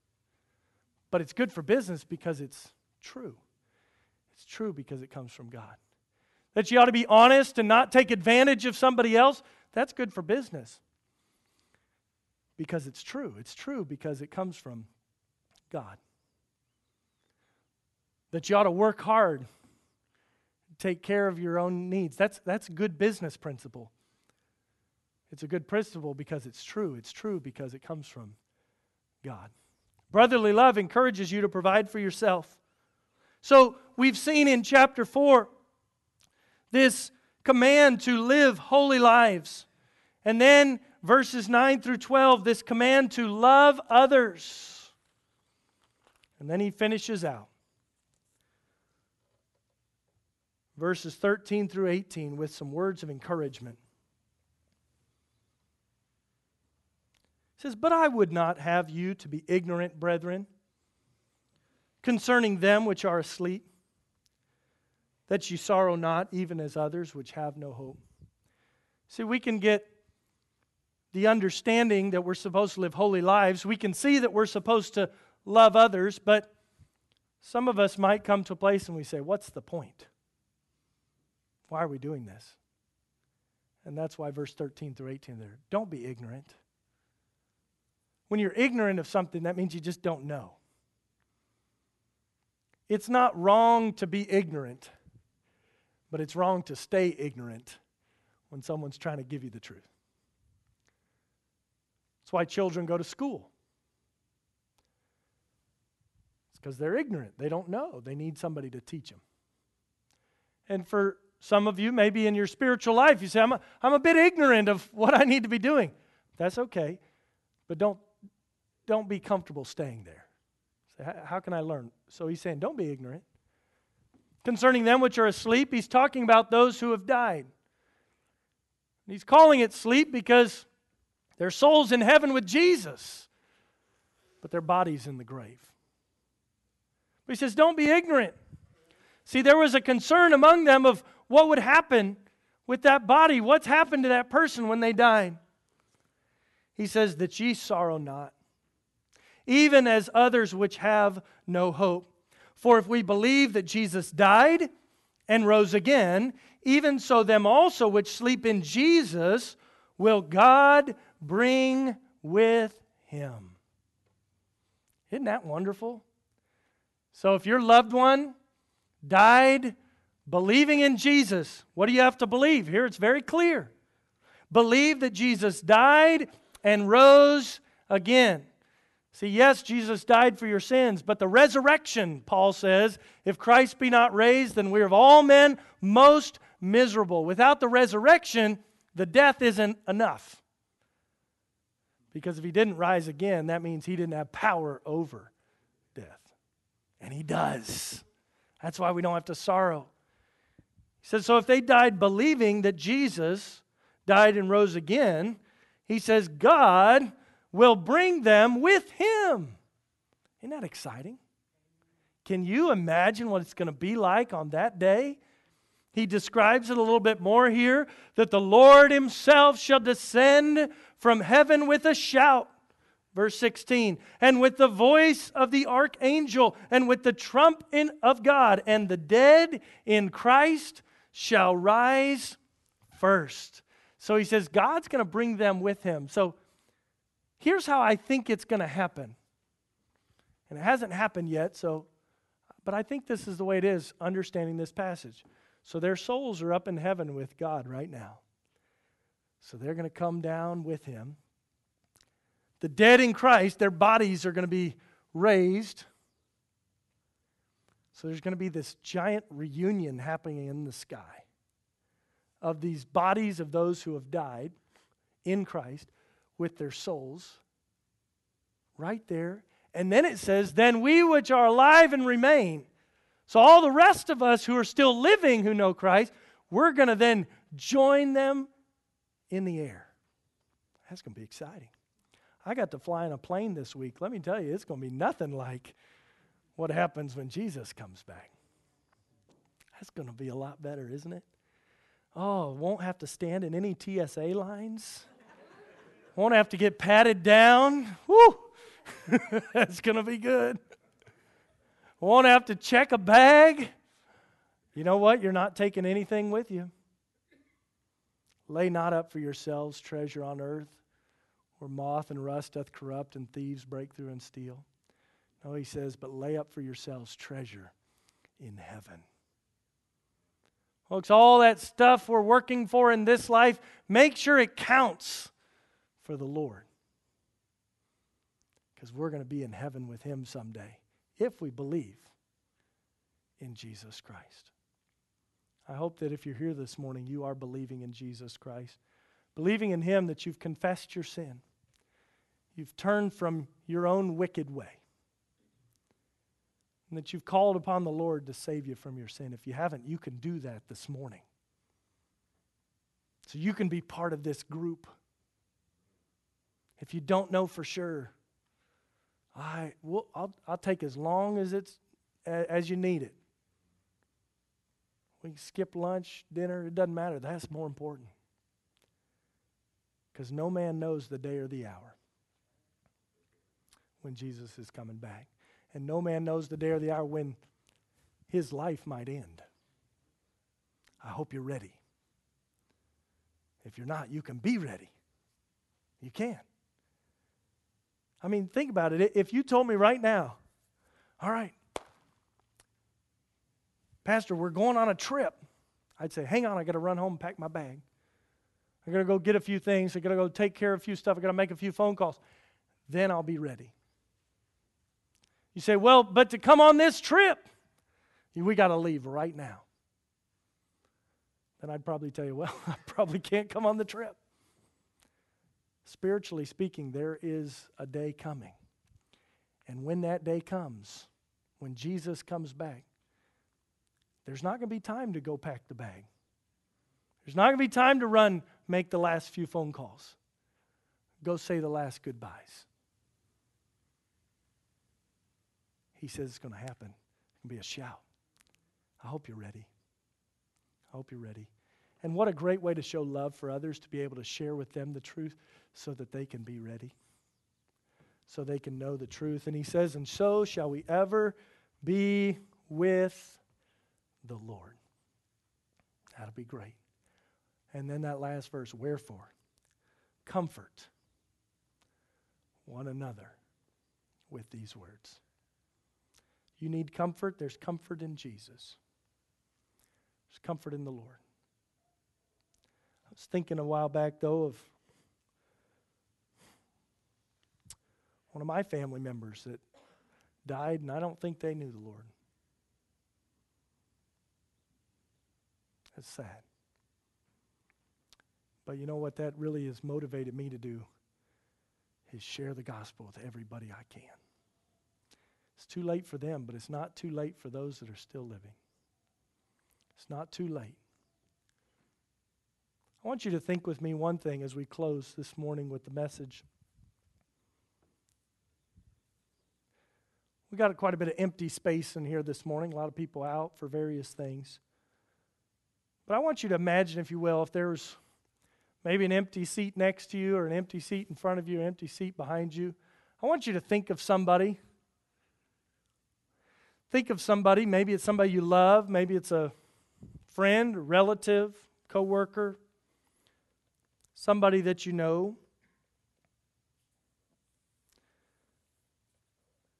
But it's good for business because it's true. It's true because it comes from God. That you ought to be honest and not take advantage of somebody else, that's good for business. Because it's true. It's true because it comes from God. That you ought to work hard take care of your own needs. That's, that's good business principle. It's a good principle because it's true. It's true because it comes from God. Brotherly love encourages you to provide for yourself. So we've seen in chapter 4 this command to live holy lives. And then verses 9 through 12, this command to love others. And then he finishes out verses 13 through 18 with some words of encouragement. He says, But I would not have you to be ignorant, brethren, concerning them which are asleep, that you sorrow not, even as others which have no hope. See, we can get the understanding that we're supposed to live holy lives. We can see that we're supposed to love others, but some of us might come to a place and we say, What's the point? Why are we doing this? And that's why verse 13 through 18 there. Don't be ignorant. When you're ignorant of something, that means you just don't know. It's not wrong to be ignorant, but it's wrong to stay ignorant when someone's trying to give you the truth. That's why children go to school. It's because they're ignorant. They don't know. They need somebody to teach them. And for some of you, maybe in your spiritual life, you say, I'm a, I'm a bit ignorant of what I need to be doing. That's okay. But don't, don't be comfortable staying there. Say, how can I learn? So he's saying, don't be ignorant. Concerning them which are asleep, he's talking about those who have died. He's calling it sleep because their soul's in heaven with Jesus, but their body's in the grave. But he says, don't be ignorant. See, there was a concern among them of what would happen with that body. What's happened to that person when they died? He says, That ye sorrow not, even as others which have no hope. For if we believe that Jesus died and rose again, even so them also which sleep in Jesus will God bring with him. Isn't that wonderful? So if your loved one died believing in Jesus, what do you have to believe? Here it's very clear. Believe that Jesus died and rose again. See, yes, Jesus died for your sins, but the resurrection, Paul says, if Christ be not raised, then we are of all men most miserable. Without the resurrection, the death isn't enough. Because if he didn't rise again, that means he didn't have power over death. And he does. That's why we don't have to sorrow. He says, so if they died believing that Jesus died and rose again, he says, God will bring them with him. Isn't that exciting? Can you imagine what it's going to be like on that day? He describes it a little bit more here that the Lord himself shall descend from heaven with a shout Verse 16, and with the voice of the archangel, and with the trump in, of God, and the dead in Christ shall rise first. So he says, God's going to bring them with him. So here's how I think it's going to happen. And it hasn't happened yet, so, but I think this is the way it is, understanding this passage. So their souls are up in heaven with God right now. So they're going to come down with him. The dead in Christ, their bodies are going to be raised. So there's going to be this giant reunion happening in the sky of these bodies of those who have died in Christ with their souls right there. And then it says, Then we which are alive and remain. So all the rest of us who are still living who know Christ, we're going to then join them in the air. That's going to be exciting. I got to fly in a plane this week. Let me tell you, it's going to be nothing like what happens when Jesus comes back. That's going to be a lot better, isn't it? Oh, won't have to stand in any TSA lines. won't have to get patted down. Woo! That's going to be good. Won't have to check a bag. You know what? You're not taking anything with you. Lay not up for yourselves treasure on earth where moth and rust doth corrupt and thieves break through and steal. No, he says, but lay up for yourselves treasure in heaven. Folks, all that stuff we're working for in this life, make sure it counts for the Lord. Because we're going to be in heaven with Him someday if we believe in Jesus Christ. I hope that if you're here this morning, you are believing in Jesus Christ believing in Him that you've confessed your sin, you've turned from your own wicked way, and that you've called upon the Lord to save you from your sin. If you haven't, you can do that this morning. So you can be part of this group. If you don't know for sure, I will, I'll, I'll take as long as it's as you need it. We can skip lunch, dinner, it doesn't matter. That's more important because no man knows the day or the hour when Jesus is coming back. And no man knows the day or the hour when his life might end. I hope you're ready. If you're not, you can be ready. You can. I mean, think about it. If you told me right now, all right, Pastor, we're going on a trip, I'd say, hang on, I got to run home and pack my bag. I got to go get a few things. I got to go take care of a few stuff. I got to make a few phone calls. Then I'll be ready. You say, well, but to come on this trip, we got to leave right now. then I'd probably tell you, well, I probably can't come on the trip. Spiritually speaking, there is a day coming. And when that day comes, when Jesus comes back, there's not going to be time to go pack the bag. There's not going to be time to run, make the last few phone calls, go say the last goodbyes. He says it's going to happen. It's going to be a shout. I hope you're ready. I hope you're ready. And what a great way to show love for others to be able to share with them the truth so that they can be ready, so they can know the truth. And he says, And so shall we ever be with the Lord. That'll be great. And then that last verse, wherefore, comfort one another with these words. You need comfort, there's comfort in Jesus. There's comfort in the Lord. I was thinking a while back, though, of one of my family members that died, and I don't think they knew the Lord. It's sad. But you know what that really has motivated me to do is share the gospel with everybody I can. It's too late for them, but it's not too late for those that are still living. It's not too late. I want you to think with me one thing as we close this morning with the message. We got quite a bit of empty space in here this morning, a lot of people out for various things. But I want you to imagine, if you will, if there's maybe an empty seat next to you, or an empty seat in front of you, an empty seat behind you. I want you to think of somebody. Think of somebody. Maybe it's somebody you love. Maybe it's a friend, relative, coworker, somebody that you know.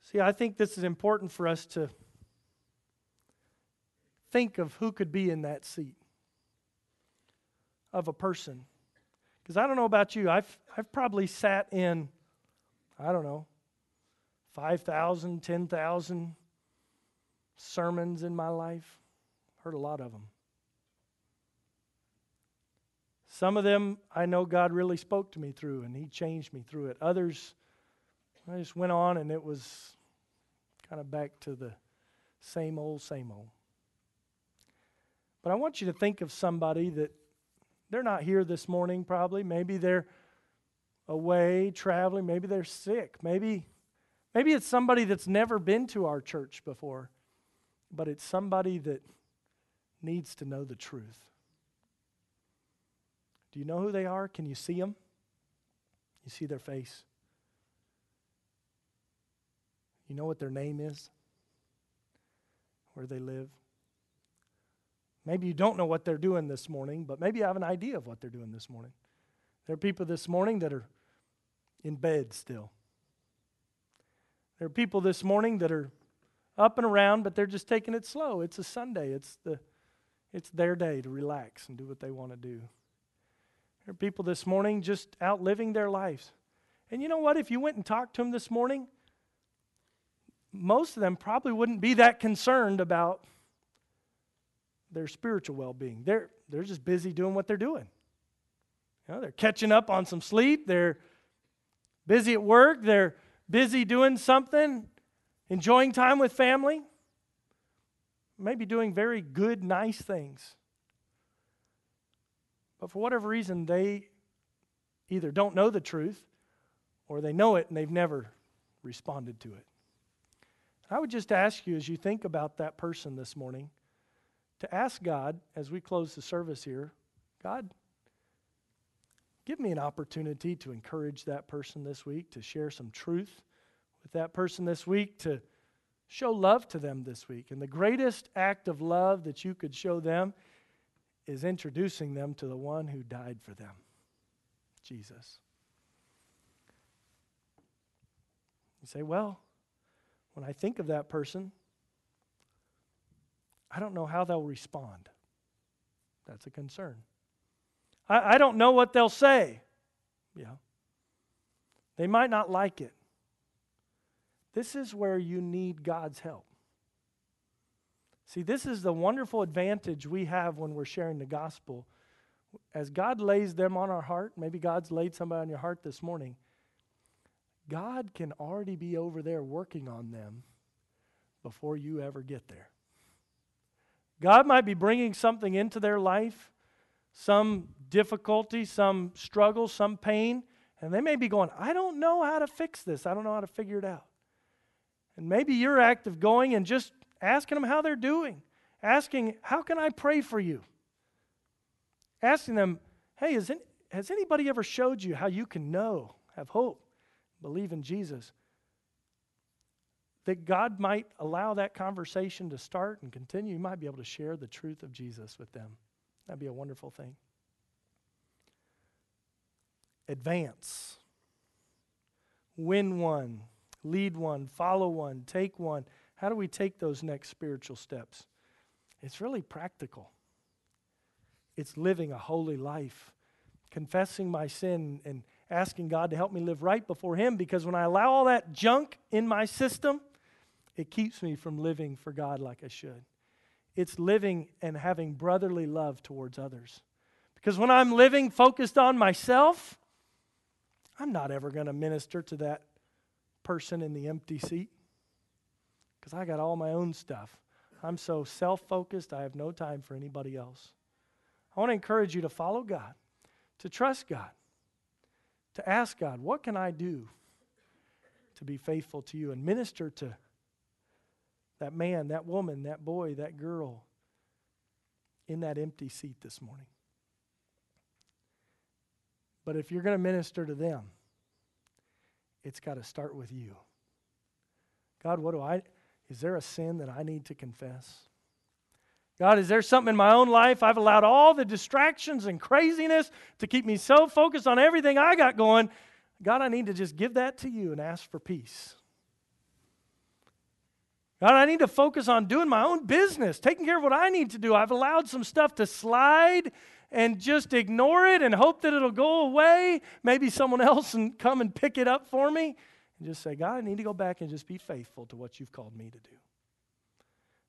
See, I think this is important for us to think of who could be in that seat of a person. Because I don't know about you, I've, I've probably sat in, I don't know, 5,000, 10,000 sermons in my life. Heard a lot of them. Some of them I know God really spoke to me through and He changed me through it. Others, I just went on and it was kind of back to the same old, same old. But I want you to think of somebody that they're not here this morning, probably. Maybe they're away traveling. Maybe they're sick. Maybe, maybe it's somebody that's never been to our church before, but it's somebody that needs to know the truth. Do you know who they are? Can you see them? You see their face? You know what their name is? Where they live? Maybe you don't know what they're doing this morning, but maybe you have an idea of what they're doing this morning. There are people this morning that are in bed still. There are people this morning that are up and around, but they're just taking it slow. It's a Sunday. It's the it's their day to relax and do what they want to do. There are people this morning just out living their lives. And you know what? If you went and talked to them this morning, most of them probably wouldn't be that concerned about their spiritual well being. They're, they're just busy doing what they're doing. You know, they're catching up on some sleep, they're busy at work, they're busy doing something, enjoying time with family, maybe doing very good, nice things. But for whatever reason, they either don't know the truth or they know it and they've never responded to it. I would just ask you as you think about that person this morning to ask God as we close the service here God, give me an opportunity to encourage that person this week, to share some truth with that person this week, to show love to them this week. And the greatest act of love that you could show them is introducing them to the one who died for them Jesus. You say, well, when I think of that person, I don't know how they'll respond. That's a concern. I, I don't know what they'll say. Yeah. They might not like it. This is where you need God's help. See, this is the wonderful advantage we have when we're sharing the gospel. As God lays them on our heart, maybe God's laid somebody on your heart this morning, God can already be over there working on them before you ever get there. God might be bringing something into their life, some difficulty, some struggle, some pain, and they may be going, I don't know how to fix this. I don't know how to figure it out. And maybe your act of going and just asking them how they're doing, asking, How can I pray for you? Asking them, Hey, has, any, has anybody ever showed you how you can know, have hope, believe in Jesus? That God might allow that conversation to start and continue. You might be able to share the truth of Jesus with them. That'd be a wonderful thing. Advance. Win one, lead one, follow one, take one. How do we take those next spiritual steps? It's really practical. It's living a holy life, confessing my sin and asking God to help me live right before Him because when I allow all that junk in my system, it keeps me from living for God like I should. It's living and having brotherly love towards others. Because when I'm living focused on myself, I'm not ever going to minister to that person in the empty seat because I got all my own stuff. I'm so self focused, I have no time for anybody else. I want to encourage you to follow God, to trust God, to ask God, what can I do to be faithful to you and minister to that man, that woman, that boy, that girl in that empty seat this morning? But if you're going to minister to them, it's got to start with you. God, what do I, is there a sin that I need to confess? God, is there something in my own life I've allowed all the distractions and craziness to keep me so focused on everything I got going? God, I need to just give that to you and ask for peace. God, I need to focus on doing my own business, taking care of what I need to do. I've allowed some stuff to slide and just ignore it and hope that it'll go away. Maybe someone else and come and pick it up for me. And just say, God, I need to go back and just be faithful to what you've called me to do.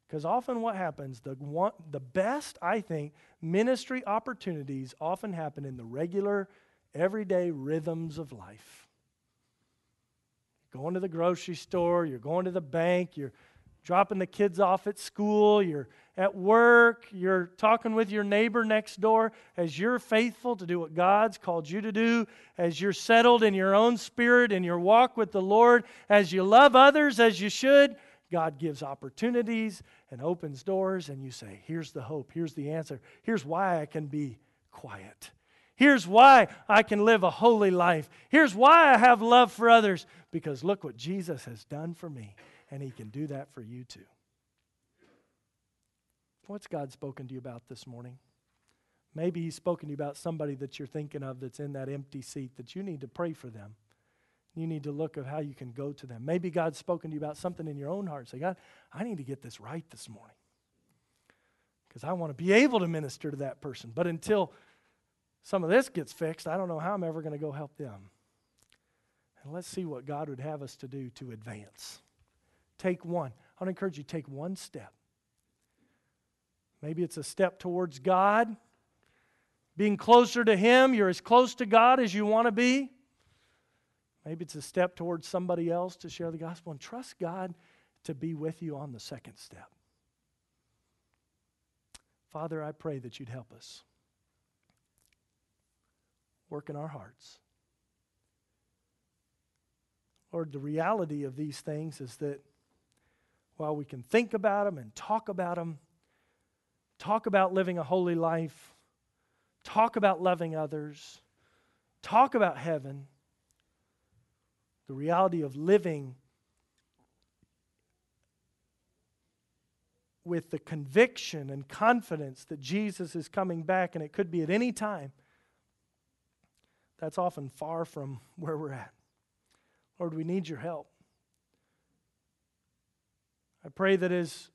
Because often what happens, the, one, the best, I think, ministry opportunities often happen in the regular, everyday rhythms of life. Going to the grocery store, you're going to the bank, you're dropping the kids off at school, you're at work, you're talking with your neighbor next door, as you're faithful to do what God's called you to do, as you're settled in your own spirit in your walk with the Lord, as you love others as you should, God gives opportunities and opens doors, and you say, Here's the hope, here's the answer, here's why I can be quiet. Here's why I can live a holy life. Here's why I have love for others, because look what Jesus has done for me and He can do that for you too. What's God spoken to you about this morning? Maybe He's spoken to you about somebody that you're thinking of that's in that empty seat that you need to pray for them. You need to look at how you can go to them. Maybe God's spoken to you about something in your own heart. Say, God, I need to get this right this morning because I want to be able to minister to that person. But until some of this gets fixed, I don't know how I'm ever going to go help them. And let's see what God would have us to do to advance. Take one. I to encourage you take one step. Maybe it's a step towards God, being closer to Him. You're as close to God as you want to be. Maybe it's a step towards somebody else to share the gospel and trust God to be with you on the second step. Father, I pray that you'd help us. Work in our hearts. Lord, the reality of these things is that while we can think about them and talk about them, talk about living a holy life, talk about loving others, talk about heaven, the reality of living with the conviction and confidence that Jesus is coming back and it could be at any time, that's often far from where we're at. Lord, we need your help. I pray that as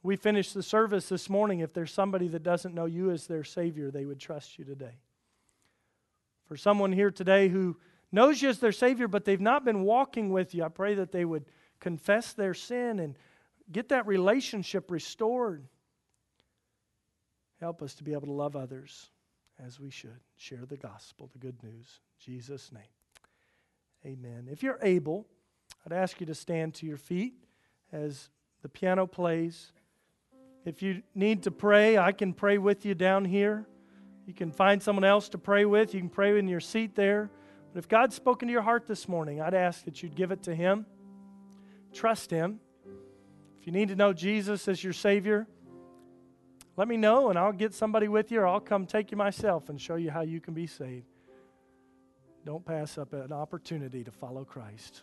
we finish the service this morning, if there's somebody that doesn't know you as their Savior, they would trust you today. For someone here today who knows you as their Savior, but they've not been walking with you, I pray that they would confess their sin and get that relationship restored. Help us to be able to love others as we should. Share the gospel, the good news. In Jesus' name. Amen. If you're able, I'd ask you to stand to your feet as the piano plays. If you need to pray, I can pray with you down here. You can find someone else to pray with. You can pray in your seat there. But if God's spoken to your heart this morning, I'd ask that you'd give it to Him. Trust Him. If you need to know Jesus as your Savior, let me know and I'll get somebody with you or I'll come take you myself and show you how you can be saved. Don't pass up an opportunity to follow Christ.